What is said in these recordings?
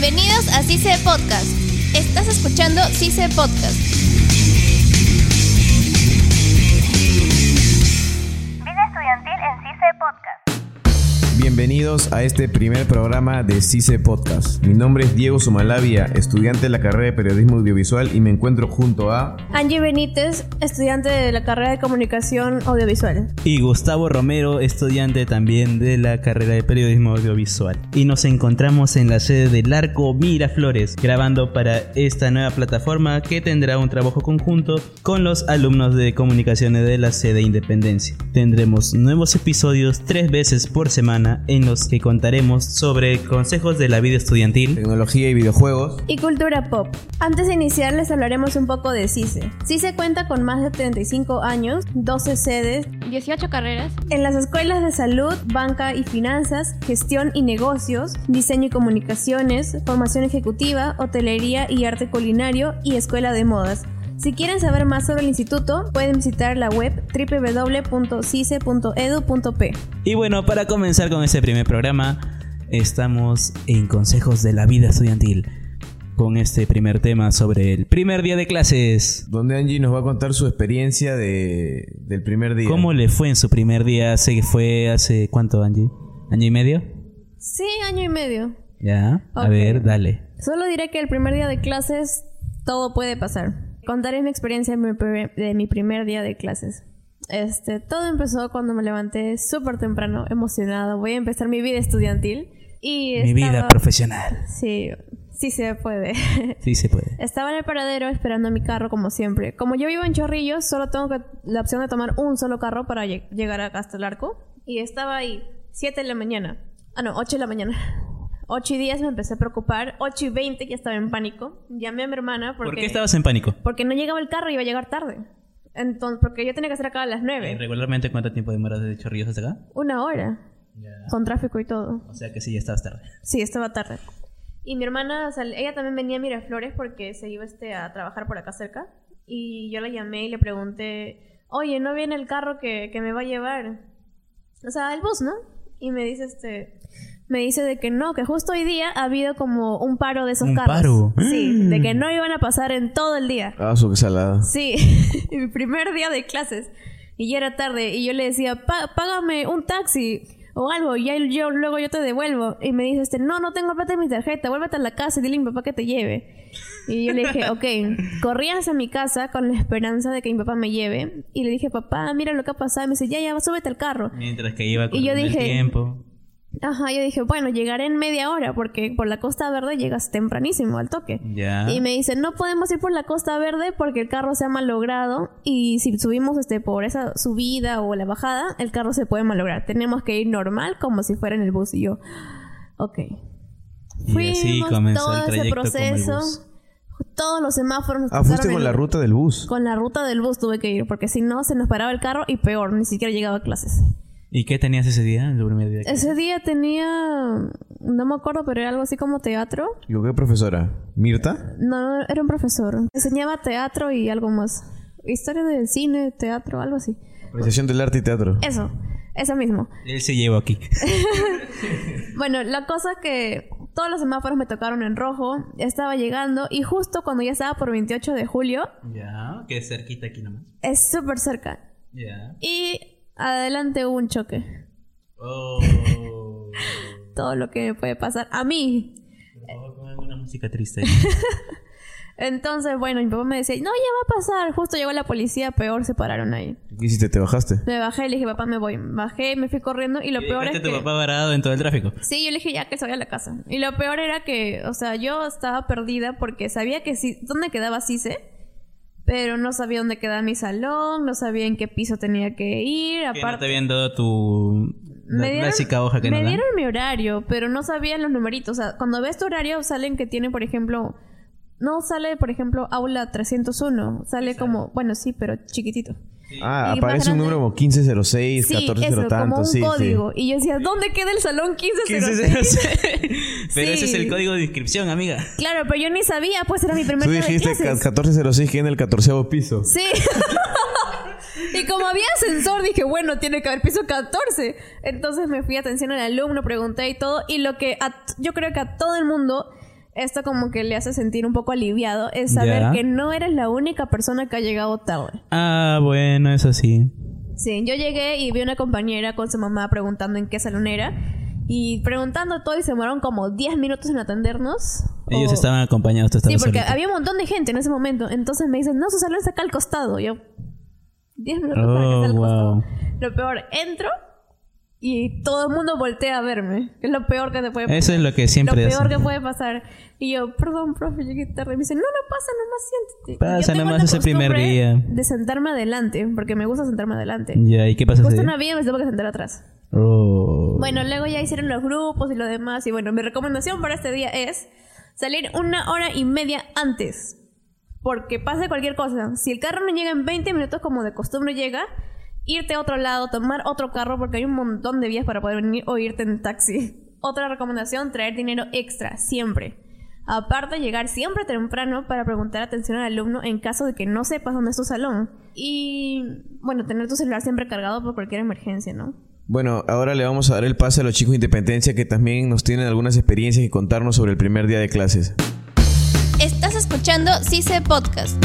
Bienvenidos a CICE Podcast. Estás escuchando CICE Podcast. Vida estudiantil en CICE Podcast. Bienvenidos a este primer programa de CICE Podcast. Mi nombre es Diego Sumalavia, estudiante de la carrera de Periodismo Audiovisual y me encuentro junto a... Angie Benítez, estudiante de la carrera de Comunicación Audiovisual. Y Gustavo Romero, estudiante también de la carrera de Periodismo Audiovisual. Y nos encontramos en la sede del Arco Miraflores, grabando para esta nueva plataforma que tendrá un trabajo conjunto con los alumnos de comunicaciones de la sede Independencia. Tendremos nuevos episodios tres veces por semana en los que contaremos sobre consejos de la vida estudiantil, Tecnología y videojuegos. Y cultura pop. Antes de iniciar les hablaremos un poco de CICE. CICE cuenta con más de 35 años, 12 sedes, 18 carreras. en las escuelas de salud, banca y finanzas, gestión y negocios, diseño y comunicaciones, formación ejecutiva, hotelería y arte culinario y escuela de modas. Si quieren saber más sobre el instituto, pueden visitar la web www.cice.edu.p. Y bueno, para comenzar con este primer programa, estamos en Consejos de la Vida Estudiantil. Con este primer tema sobre el primer día de clases. Donde Angie nos va a contar su experiencia de, del primer día. ¿Cómo le fue en su primer día? Que fue hace cuánto, Angie? ¿Año y medio? Sí, año y medio. Ya, a ver, dale. Solo diré que el primer día de clases todo puede pasar. Contaré mi experiencia de mi, primer- día de clases. Este, todo empezó cuando me levanté súper temprano, emocionada. Voy a empezar mi vida estudiantil. Y Mi vida estaba- profesional. Sí, sí se puede. Sí se puede. Estaba en el paradero esperando mi carro como siempre. Como yo vivo en Chorrillos, solo tengo que- la opción de tomar un solo carro para lleg- llegar acá hasta el arco. Y estaba ahí, 7 de la mañana. Ah, no, 8 de la mañana. 8 y 10 me empecé a preocupar. 8 y 20 ya estaba en pánico. Llamé a mi hermana porque, ¿Por qué estabas en pánico? porque no llegaba el carro y iba a llegar tarde. Entonces, porque yo tenía que estar acá a las 9. ¿Regularmente cuánto tiempo demoras de Chorrillos hasta acá? Una hora. Con tráfico y todo. O sea que sí, ya estabas tarde. Sí, estaba tarde. Y mi hermana, sal- ella también venía a Miraflores porque se iba este, a trabajar por acá cerca. Y yo la llamé y le pregunté, oye, ¿no viene el carro que, que me va a llevar? O sea, el bus, ¿no? Y me dice, este, me dice de que no, que justo hoy día ha habido como un paro de esos ¿Un carros. paro? Sí, de que no iban a pasar en todo el día. Ah, su que salada. Sí, mi primer día de clases. Y ya era tarde. Y yo le decía, "Pá- págame un taxi o algo. Y ya yo, luego yo te devuelvo. Y me dice, este, no, no tengo plata en mi tarjeta. Vuélvete a la casa y dile a mi papá que te lleve. Y yo le dije, ok. Corrí hacia mi casa con la esperanza de que mi papá me lleve. Y le dije, papá, mira lo que ha pasado. Y me dice, ya, ya, súbete al carro. Mientras que iba con Y yo el dije- tiempo. Ajá, yo dije, bueno, llegaré en media hora porque por la Costa Verde llegas tempranísimo al toque. Y me dice, no podemos ir por la Costa Verde porque el carro se ha malogrado y si subimos este por esa subida o la bajada, el carro se puede malograr. Tenemos que ir normal como si fuera en el bus. Y yo, ok. Y así comenzó todo el ese el proceso. bus. Todos los semáforos nos Ah, fuiste con la ruta del bus. Con la ruta del bus tuve que ir porque si no se nos paraba el carro y peor, ni siquiera llegaba a clases. ¿Y qué tenías ese día? El primer día. Ese día tenía, no me acuerdo, pero era algo así como teatro. Digo, ¿qué profesora? ¿Mirta? No, era un profesor. Enseñaba teatro y algo más. Historia del cine, teatro, algo así. Apreciación del arte y teatro. Eso, eso mismo. Él se llevó aquí. Bueno, la cosa es que todos los semáforos me tocaron en rojo. Estaba llegando y justo cuando ya estaba por 28 de julio, ya, que es cerquita aquí nomás. es súper cerca. Ya. Y adelante hubo un choque. Oh. Todo lo que me puede pasar a mí. Por favor, música triste. Entonces, bueno, mi papá me decía, no, ya va a pasar. Justo llegó la policía, peor se pararon ahí. ¿Qué hiciste? ¿Te bajaste? Me bajé y le dije, papá, me voy. Bajé, me fui corriendo y lo ¿Y peor es dejaste que... a tu papá varado en todo el tráfico? Sí, yo le dije ya que se vaya a la casa. Y lo peor era que, o sea, yo estaba perdida porque sabía que sí, dónde quedaba Cise, pero no sabía dónde quedaba mi salón, no sabía en qué piso tenía que ir. Que no te Aparte, habían dado tu me dieron, clásica hoja que me dan. dieron mi horario, pero no sabía los numeritos. O sea, cuando ves tu horario salen que tiene, por ejemplo, no sale, por ejemplo, aula 301. Sale como, bueno, sí, pero chiquitito. Ah, Y aparece un número como 1506, Sí, 14 eso, tanto, como un sí, sí. Y yo decía, ¿dónde queda el salón 1506? 1506. Pero ese es el código de inscripción, amiga. Claro, pero yo ni sabía, pues era mi primer Tú de dijiste clases. ca- 1406 que en el 14 piso. Sí. y como había ascensor, dije, bueno, tiene que haber piso 14. Entonces me fui a atención al alumno, pregunté y todo. Y lo que a- yo creo que a todo el mundo esto como que le hace sentir un poco aliviado, es saber que no eres la única persona que ha llegado tarde. Ah, bueno, eso sí. Sí, yo llegué y vi una compañera con su mamá preguntando en qué salón era. Y preguntando todo y se demoraron como 10 minutos en atendernos. Ellos O- estaban acompañados, tú Sí, porque solito. había un montón de gente en ese momento. Entonces me dicen, no, su salón está acá al costado. Yo, 10 minutos para que Oh, esté al costado. wow. Lo peor, entro y todo el mundo voltea a verme. Que es lo peor que te puede pasar. Eso es lo que Lo siempre peor hacen. que puede pasar. Y yo, perdón, profe, llegué tarde. Y me dice, no, no pasa, nomás siéntate. Pasa nomás ese primer día. De sentarme adelante, porque me gusta sentarme adelante. Ya, ¿y qué pasa Justo día? una vida me tengo que sentar atrás. Oh. Bueno, luego ya hicieron los grupos y lo demás. Y bueno, mi recomendación para este día es salir una hora y media antes. Porque pase cualquier cosa. Si el carro no llega en 20 minutos como de costumbre llega, irte a otro lado, tomar otro carro porque hay un montón de vías para poder venir o irte en taxi. Otra recomendación, traer dinero extra, siempre. Aparte, llegar siempre temprano para preguntar atención al alumno en caso de que no sepas dónde es tu salón. Y, bueno, tener tu celular siempre cargado por cualquier emergencia, ¿no? Bueno, ahora le vamos a dar el pase a los chicos de Independencia que también nos tienen algunas experiencias y contarnos sobre el primer día de clases. Estás escuchando CICE Podcast.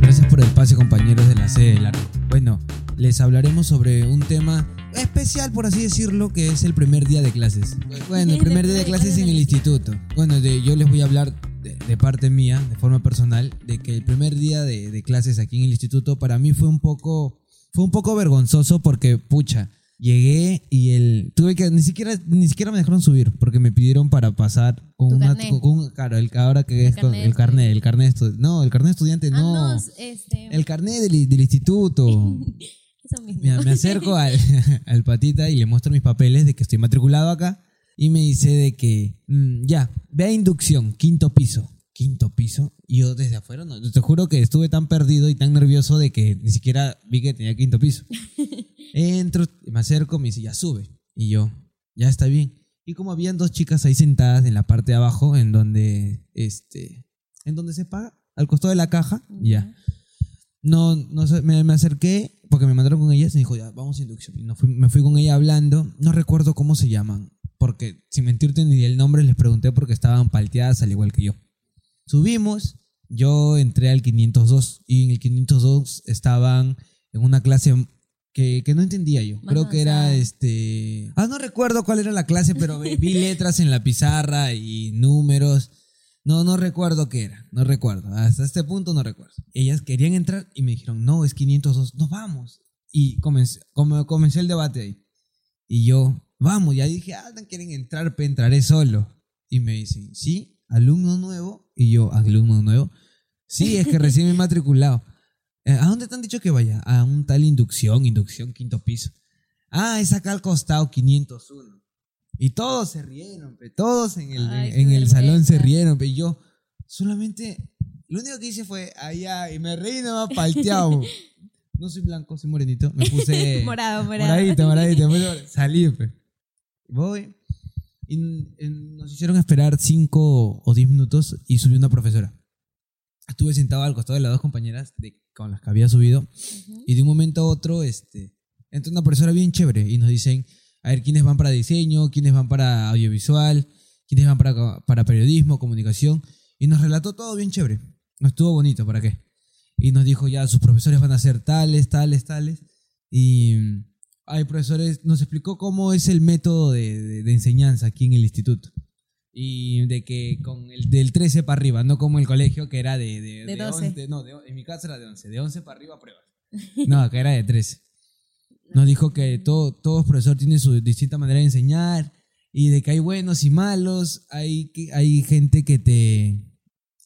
Gracias por el pase compañeros de la sede del arco. Bueno, les hablaremos sobre un tema especial, por así decirlo, que es el primer día de clases. Bueno, el primer día de clases en el instituto. Bueno, de- yo les voy a hablar de, de parte mía, de forma personal, de que el primer día de, de clases aquí en el instituto para mí fue un poco, fue un poco vergonzoso porque, pucha, llegué y el tuve que ni siquiera ni siquiera me dejaron subir porque me pidieron para pasar con una carnet. con, claro el ahora que es con- el carnet el carnet no el carnet estudiante Ah, no, no, este, el carnet del, del instituto eso mismo. me, me acerco al, al patita y le muestro mis papeles de que estoy matriculado acá y me dice de que mm, ya ve a inducción quinto piso quinto piso y yo desde afuera no, te juro que estuve tan perdido y tan nervioso de que ni siquiera vi que tenía quinto piso Entro, me acerco, me dice, ya sube. Y yo, ya está bien. Y como habían dos chicas ahí sentadas en la parte de abajo, en donde, este, en donde se paga, al costado de la caja, ya. No, no me acerqué porque me mandaron con ellas y me dijo, ya, vamos a inducción. Y no fui- me fui con ella hablando, no recuerdo cómo se llaman, porque sin mentirte ni el nombre les pregunté porque estaban palteadas al igual que yo. Subimos, yo entré al 502 y en el 502 estaban en una clase que, que no entendía yo. Creo que era este... Ah, no recuerdo cuál era la clase, pero vi letras en la pizarra y números. No, no recuerdo qué era, no recuerdo. Hasta este punto no recuerdo. Ellas querían entrar y me dijeron, no, es 502, no vamos. Y comencé, como, comencé el debate ahí. Y yo, vamos, ya dije, ah, quieren entrar, pues entraré solo. Y me dicen, sí, alumno nuevo. Y yo, alumno nuevo. Sí, es que recién me he matriculado. Eh, ¿A dónde te han dicho que vaya? A un tal inducción, inducción, quinto piso. Ah, es acá al costado, 501. Y todos se rieron, pe, todos en el, Ay, en, el salón se rieron, pe, y yo solamente, lo único que hice fue allá y me reí nomás palteado. No soy blanco, soy morenito. Me puse Morado, morado. moradito, moradito. puse- Salí, pe. Voy. Y y nos hicieron esperar cinco o diez minutos y subió una profesora. Estuve sentado al costado de las dos compañeras de, con las que había subido. Y de un momento a otro, este, entra una profesora bien chévere y nos dicen, a ver, quiénes van para diseño, quiénes van para audiovisual, quiénes van para, para periodismo, comunicación. Y nos relató todo bien chévere. No estuvo bonito, ¿para qué? Y nos dijo, ya, sus profesores van a ser tales, tales, tales. Y hay profesores, nos explicó cómo es el método de, de- de enseñanza aquí en el instituto. Y de que con el del 13 para arriba, no como el colegio que era de, de, De 12. 11, no, en mi casa era de 11, de 11 para arriba pruebas. No, acá era de 13. Nos dijo que todo, todo profesor tiene su distinta manera de enseñar y de que hay buenos y malos, hay, hay gente que te,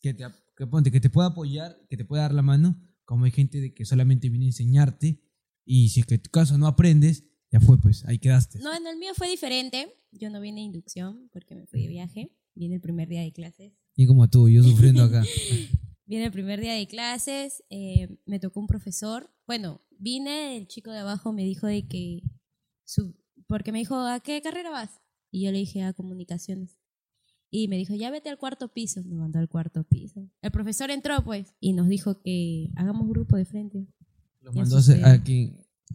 que te, que ponte, que te puede apoyar, que te puede dar la mano, como hay gente de que solamente viene a enseñarte y si es que en tu caso no aprendes, ya fue pues, ahí quedaste. No, en el mío fue diferente. Yo no vine a inducción porque me fui de viaje. Vine el primer día de clases. Y como tú, yo sufriendo acá. Vine el primer día de clases, eh, me tocó un profesor. Bueno, vine, el chico de abajo me dijo de que, su, porque me dijo, ¿a qué carrera vas? Y yo le dije, a comunicaciones. Y me dijo, ya vete al cuarto piso. Me mandó al cuarto piso. El profesor entró, pues, y nos dijo que hagamos grupo de frente. Los Ya mandó hacer aquí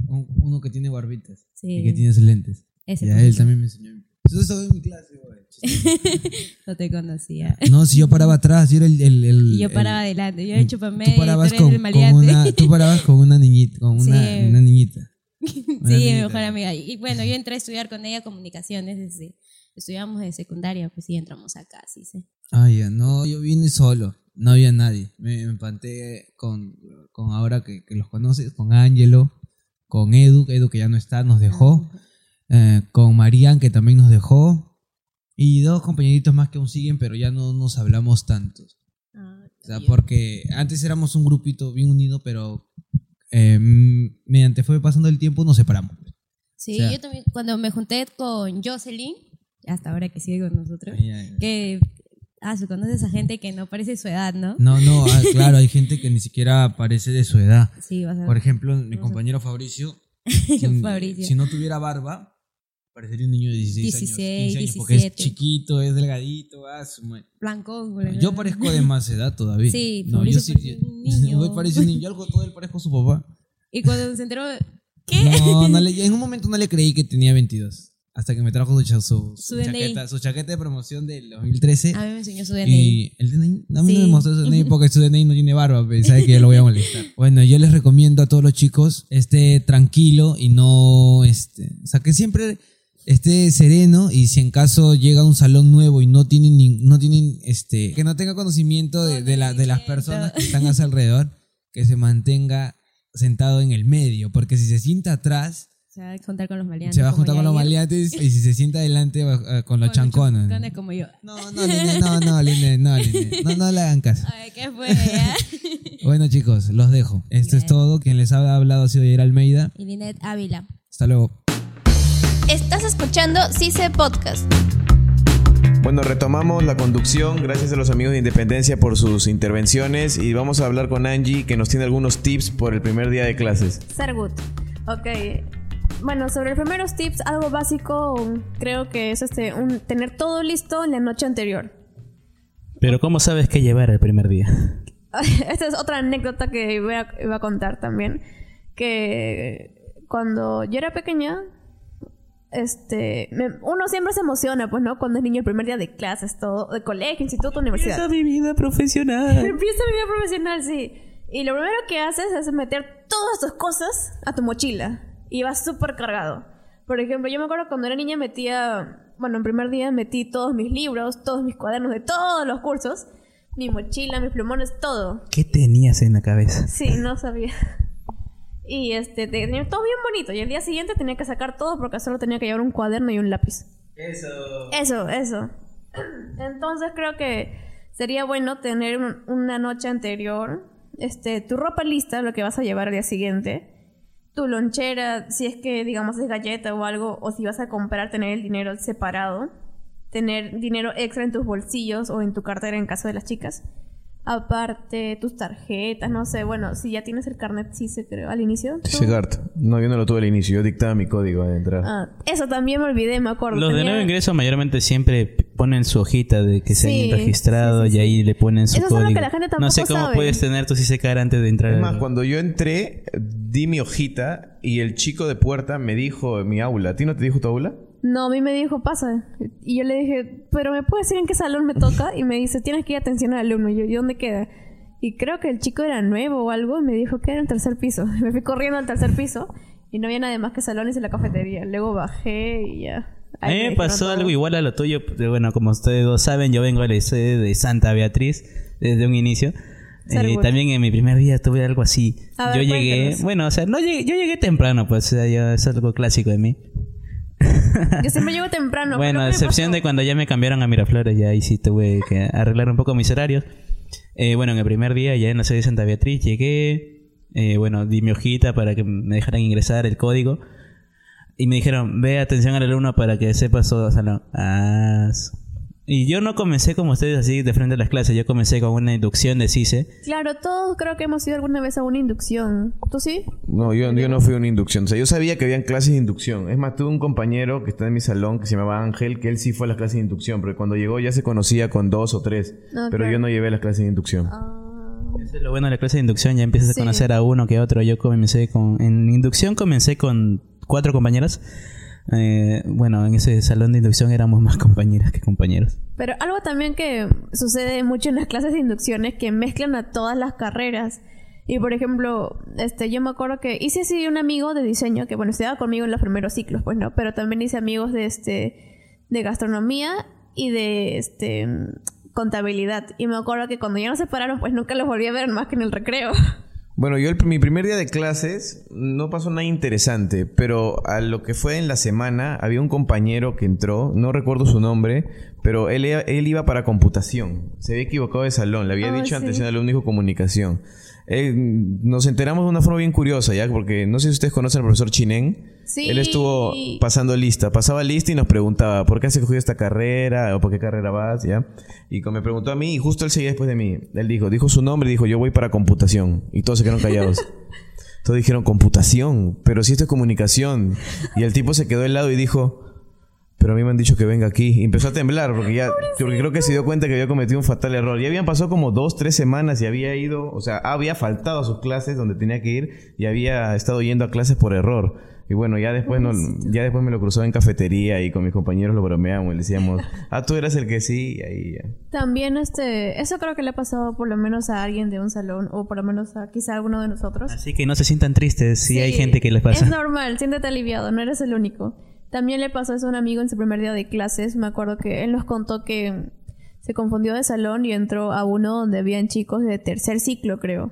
un- uno que tiene barbitas Sí. y que tiene lentes. Ese y a él también me enseñó Tú estabas en mi clase, güey. No te conocía. No, si yo paraba atrás, yo era el... el, el- Y yo el- paraba adelante. Yo era el Tú parabas tú eres con, el con una, tú parabas con una niñita, con una, Sí. una niñita. Sí, Una mi niñita. mejor amiga. Y bueno, yo entré a estudiar con ella comunicaciones desde. Estudiamos de secundaria, pues sí, entramos acá, sí, sí. Ah, ya, no, yo vine solo, no había nadie. Me, me empanté con, con ahora que, que los conoces, con Ángelo, con Edu, Edu que ya no está, nos dejó, eh, con Marian que también nos dejó, y dos compañeritos más que aún siguen, pero ya no nos hablamos tantos. Ah, O sea, yo- porque antes éramos un grupito bien unido, pero eh, mediante fue pasando el tiempo nos separamos. Sí, o sea- yo también, cuando me junté con Jocelyn, hasta ahora que sigue con nosotros, Ya, ya. que. Ah, se conoces a gente que no parece su edad, ¿no? No, no, ah, claro, hay gente que ni siquiera parece de su edad. Sí, vas a Por ejemplo, mi compañero Fabricio, si, Fabricio. si no tuviera barba, parecería un niño de 16 años, 16, 15 años, porque es 17. chiquito, es delgadito, ah, madre. Blanco. Yo parezco de más edad todavía. Sí, no, yo sí. un niño. Yo parece un niño, yo algo todo él parezco a su papá. Y cuando se enteró. ¿Qué? No, no le- en un momento no le creí que tenía 22. Hasta que me trajo su, su, Su chaqueta, su chaqueta de promoción del 2013. A mí me enseñó su DNI. Y el DNI, a mí no Sí. me mostró su DNI porque su DNI no tiene barba, pero sabe que yo lo voy a molestar. Bueno, yo les recomiendo a todos los chicos, esté tranquilo y no, este, o sea, que siempre esté sereno y si en caso llega a un salón nuevo y no tienen, ni- no tienen, este, que no tenga conocimiento de, de la- de las personas que están a su alrededor, que se mantenga sentado en el medio, porque si se sienta atrás, Se va a juntar con los maleantes. se va a juntar con los maleantes y si se sienta adelante eh, con los Con chancones. chancones como yo. No, no, Line, no, no, Line, no, Line. No, no le hagan caso. Ay, ¿qué fue? ya? Bueno, chicos, los dejo. Esto es todo. Quien les ha hablado ha sido Yair Almeida. y Linet Ávila. Hasta luego. Estás escuchando CICE Podcast. Bueno, retomamos la conducción. Gracias a los amigos de Independencia por sus intervenciones. Y vamos a hablar con Angie, que nos tiene algunos tips por el primer día de clases. Sargut. Ok. Bueno, sobre los primeros tips, algo básico creo que es este un, tener todo listo la noche anterior. Pero ¿cómo sabes qué llevar el primer día? Esta es otra anécdota que voy a, iba a contar también. Que cuando yo era pequeña, este, me- uno siempre se emociona, pues, ¿no? Cuando es niño el primer día de clases, todo, de colegio, instituto, universidad. mi vida profesional. Empieza mi vida profesional, sí. Y lo primero que haces es meter todas tus cosas a tu mochila. Y vas súper cargado. Por ejemplo, yo me acuerdo cuando era niña metía, bueno, en primer día metí todos mis libros, todos mis cuadernos de todos los cursos, mi mochila, mis plumones, todo. ¿Qué tenías en la cabeza? Sí, no sabía. Y este, tenía todo bien bonito. Y el día siguiente tenía que sacar todo porque solo tenía que llevar un cuaderno y un lápiz. Eso. Eso, eso. Entonces creo que sería bueno tener un- una noche anterior, este, tu ropa lista, lo que vas a llevar al día siguiente, tu lonchera, si es que digamos es galleta o algo, o si vas a comprar, tener el dinero separado, tener dinero extra en tus bolsillos o en tu cartera en caso de las chicas. Aparte, tus tarjetas, no sé, bueno, si ya tienes el carnet, sí se creo, al inicio. ¿tú? Dice Gart. No, yo no lo tuve al inicio. Yo dictaba mi código de entrada. Ah, eso también me olvidé, me acuerdo. Los de Tenía- nuevo ingreso mayormente siempre ponen su hojita de que se Sí, han registrado sí, sí, y ahí le ponen su Eso es algo código. que la gente no sé tampoco cómo sabe. puedes tener tu CCCAR antes de entrar. Es al- más, cuando yo entré, di mi hojita y el chico de puerta me dijo en mi aula. ¿A ti no te dijo tu aula? No, a mí me dijo, pasa. Y yo le dije, pero ¿me puedes decir en qué salón me toca? Y me dice, tienes que ir a atención al alumno. Y yo, ¿y dónde queda? Y creo que el chico era nuevo o algo y me dijo que era en el tercer piso. Me fui corriendo al tercer piso y no había nada más que salones en la cafetería. Luego bajé y ya. A mí me pasó todo. algo igual a lo tuyo. Bueno, como ustedes dos saben, yo vengo de la sede de Santa Beatriz desde un inicio. Eh, también en mi primer día tuve algo así. A ver, yo llegué, cuéntanos. bueno, o sea, no llegué, yo llegué temprano, pues, o sea, yo- es algo clásico de mí. Yo siempre llego temprano. bueno, a ¿qué me excepción de cuando ya me cambiaron a Miraflores, ya ahí sí tuve que arreglar un poco mis horarios. Eh, bueno, en el primer día, ya en la sede de Santa Beatriz, llegué, eh, bueno, di mi hojita para que me dejaran ingresar el código. Y me dijeron, ve atención al alumno para que sepas todo. O sea, no. Ah, y yo no comencé como ustedes así de frente a las clases, yo comencé con una inducción de CICE. Claro, todos creo que hemos ido alguna vez a una inducción. ¿Tú sí? No, yo, yo no fui a una inducción. O sea, yo sabía que habían clases de inducción. Es más, tuve un compañero que está en mi salón que se llamaba Ángel, que él sí fue a las clases de inducción, pero cuando llegó ya se conocía con dos o tres. Ah, pero claro. yo no llevé las clases de inducción. Ah, Eso es lo bueno de la clase de inducción, ya empiezas Sí. a conocer a uno que a otro. Yo comencé con... En inducción comencé con cuatro compañeras. Eh, bueno, en ese salón de inducción éramos más compañeras que compañeros. Pero algo también que sucede mucho en las clases de inducción es que mezclan a todas las carreras. Y por ejemplo, este, yo me acuerdo que hice así un amigo de diseño que bueno, estudiaba conmigo en los primeros ciclos, pues no, pero también hice amigos de este de gastronomía y de este contabilidad. Y me acuerdo que cuando ya nos separaron, pues nunca los volví a ver más que en el recreo. Bueno, yo el- mi primer día de clases no pasó nada interesante, pero a lo que fue en la semana había un compañero que entró, no recuerdo su nombre, pero él, él iba para computación. Se había equivocado de salón, le había Ah, dicho sí. atención al único comunicación. Eh, nos enteramos de una forma bien curiosa, ¿ya? Porque no sé si ustedes conocen al profesor Chinen. Sí. Él estuvo pasando lista, pasaba lista y nos preguntaba, ¿por qué has escogido esta carrera? ¿O por qué carrera vas? ¿Ya? Y me preguntó a mí, y justo él seguía después de mí. Él dijo, dijo su nombre y dijo, yo voy para computación. Y todos se quedaron callados. todos dijeron, computación, pero si esto es comunicación. Y el tipo se quedó helado y dijo, pero a mí me han dicho que venga aquí. Y empezó a temblar porque ya, porque creo que se dio cuenta que había cometido un fatal error. Ya habían pasado como dos, tres semanas y había ido, o sea, había faltado a sus clases donde tenía que ir y había estado yendo a clases por error. Y bueno, ya después, no, ya después me lo cruzó en cafetería y con mis compañeros lo bromeamos y le decíamos, ah, tú eras el que sí, y ahí ya. También este, eso creo que le ha pasado por lo menos a alguien de un salón o por lo menos a quizá alguno de nosotros. Así que no se sientan tristes si hay Sí, gente que les pasa. Es normal, siéntete aliviado, no eres el único. También le pasó eso a un amigo en su primer día de clases. Me acuerdo que él nos contó que se confundió de salón y entró a uno donde habían chicos de tercer ciclo, creo.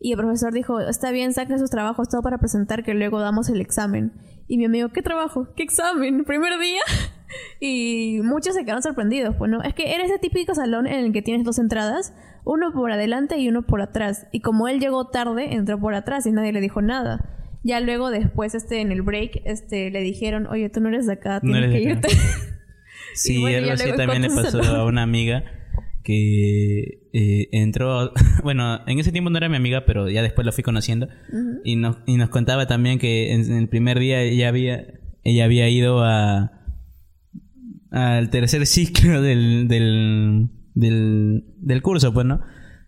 Y el profesor dijo, está bien, saquen sus trabajos todo para presentar que luego damos el examen. Y mi amigo, ¿qué trabajo? ¿Qué examen? ¿Primer día? y muchos se quedaron sorprendidos. Pues no, es que era ese típico salón en el que tienes dos entradas, uno por adelante y uno por atrás. Y como él llegó tarde, entró por atrás y nadie le dijo nada. Ya luego después, este, en el break, este, le dijeron, oye, tú no eres de acá, No tienes eres que de acá". irte. Sí, bueno, algo así también le pasó a una amiga que eh, entró, bueno, en ese tiempo no era mi amiga, pero ya después lo fui conociendo y nos y nos contaba también que en, en el primer día ella había ella había ido a al tercer ciclo del del, del, del curso, pues, ¿no?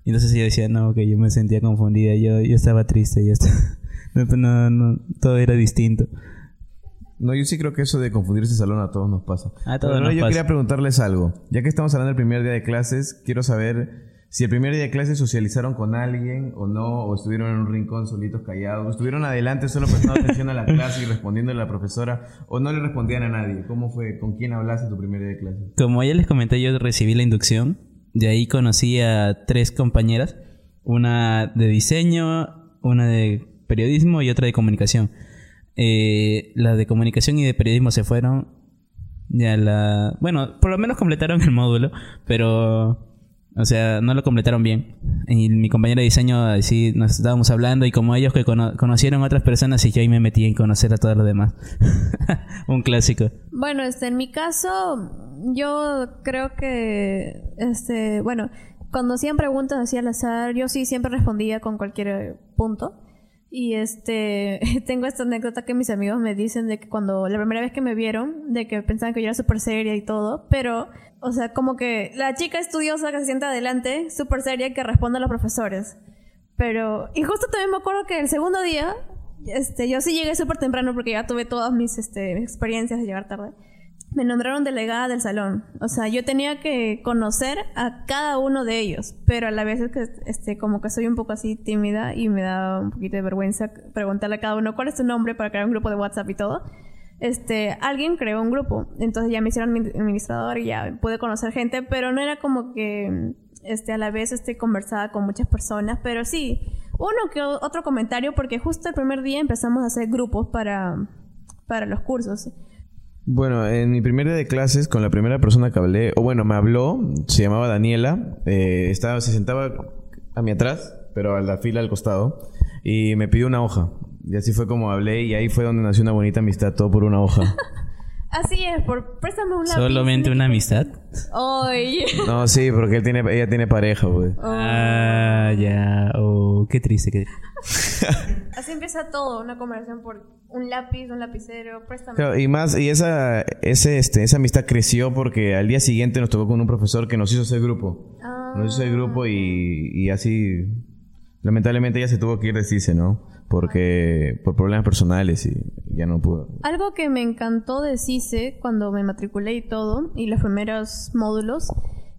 Y entonces ella decía, no, que yo me sentía confundida, yo, yo estaba triste, yo estaba, no, no, no, todo era distinto. No, yo sí creo que eso de confundirse en salón a todos nos pasa. A todos Pero no, nos yo pasa. quería preguntarles algo. Ya que estamos hablando del primer día de clases, quiero saber si el primer día de clases socializaron con alguien o no, o estuvieron en un rincón solitos callados, o estuvieron adelante solo prestando atención a la clase y respondiendo a la profesora, o no le respondían a nadie. ¿Cómo fue? ¿Con quién hablaste tu primer día de clases? Como ya les comenté, yo recibí la inducción. De ahí conocí a tres compañeras. Una de diseño, una de periodismo y otra de comunicación. Eh, las de comunicación y de periodismo se fueron. Ya la... Bueno, por lo menos completaron el módulo, pero... O sea, no lo completaron bien. Y mi compañera de diseño, así nos estábamos hablando y como ellos que cono- conocieron a otras personas y yo ahí me metí en conocer a todos los demás. Un clásico. Bueno, este, en mi caso, yo creo que, este, bueno, cuando hacían preguntas así al azar, yo sí siempre respondía con cualquier punto. Y este, tengo esta anécdota que mis amigos me dicen de que cuando la primera vez que me vieron, de que pensaban que yo era súper seria y todo, pero, o sea, como que la chica estudiosa que se sienta adelante, súper seria, que responde a los profesores. Pero, y justo también me acuerdo que el segundo día, este, yo sí llegué súper temprano porque ya tuve todas mis este, experiencias de llegar tarde. Me nombraron delegada del salón. O sea, yo tenía que conocer a cada uno de ellos, pero a la vez es que este, como que soy un poco así tímida y me da un poquito de vergüenza preguntarle a cada uno cuál es tu nombre para crear un grupo de WhatsApp y todo. Este, alguien creó un grupo, entonces ya me hicieron admin- administrador y ya pude conocer gente, pero no era como que este, a la vez este, conversaba con muchas personas, pero sí, uno que otro comentario, porque justo el primer día empezamos a hacer grupos para, para los cursos. Bueno, en mi primer día de clases, con la primera persona que hablé, o bueno, me habló, se llamaba Daniela, eh, estaba, se sentaba a mi atrás, pero a la fila al costado, y me pidió una hoja. Y así fue como hablé, y ahí fue donde nació una bonita amistad, todo por una hoja. Así por préstame un lápiz. ¿Solamente una amistad? Oye. No, sí, porque él tiene, ella tiene pareja, güey. Ah, ya. Oh, qué triste. Qué... Así empieza todo, una conversación por un lápiz, un lapicero, préstame. Claro, y más, y esa, ese, este, esa amistad creció porque al día siguiente nos tocó con un profesor que nos hizo hacer grupo. Ah. Nos hizo hacer grupo y, y así, Lamentablemente ella se tuvo que ir de CICE, ¿no? Porque por problemas personales y ya no pudo. Algo que me encantó de CICE cuando me matriculé y todo, y los primeros módulos,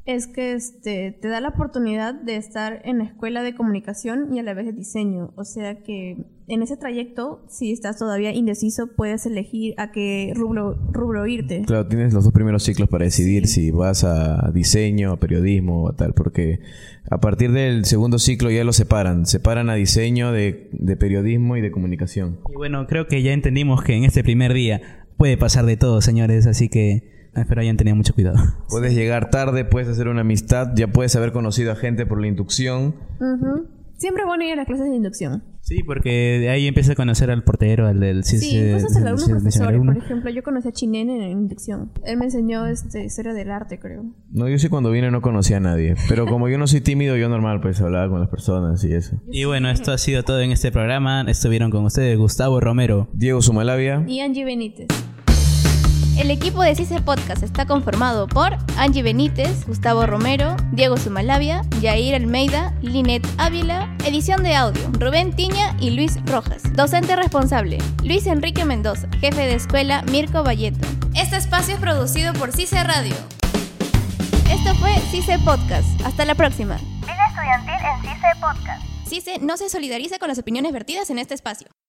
es que este, te da la oportunidad de estar en la escuela de comunicación y a la vez de diseño. O sea que en ese trayecto, si estás todavía indeciso, puedes elegir a qué rubro, rubro irte. Claro, tienes los dos primeros ciclos para decidir si vas a diseño, a periodismo o tal, porque a partir del segundo ciclo ya lo separan, separan a diseño de, de periodismo y de comunicación. Y bueno, creo que ya entendimos que en este primer día puede pasar de todo, señores, así que espero hayan tenido mucho cuidado. Puedes llegar tarde, puedes hacer una amistad, ya puedes haber conocido a gente por la inducción. Siempre es bueno ir a las clases de inducción. Sí, porque de ahí empieza a conocer al portero, al del Sí, incluso algunos CICE, profesores. Por ejemplo, yo conocí a Chinen en inducción. Él me enseñó este, historia del arte, creo. No, yo sí cuando vine no conocía a nadie, pero como yo no soy tímido, yo normal pues hablaba con las personas y eso. Y bueno, esto ha sido todo en este programa. Estuvieron con ustedes Gustavo Romero. Diego Sumalavia. Y Angie Benítez. El equipo de CICE Podcast está conformado por Angie Benítez, Gustavo Romero, Diego Sumalavia, Yair Almeida, Linet Ávila, edición de audio, Rubén Tiña y Luis Rojas. Docente responsable, Luis Enrique Mendoza, jefe de escuela, Mirko Valleto. Este espacio es producido por CICE Radio. Esto fue CICE Podcast. Hasta la próxima. Vida estudiantil en CICE Podcast. CICE no se solidariza con las opiniones vertidas en este espacio.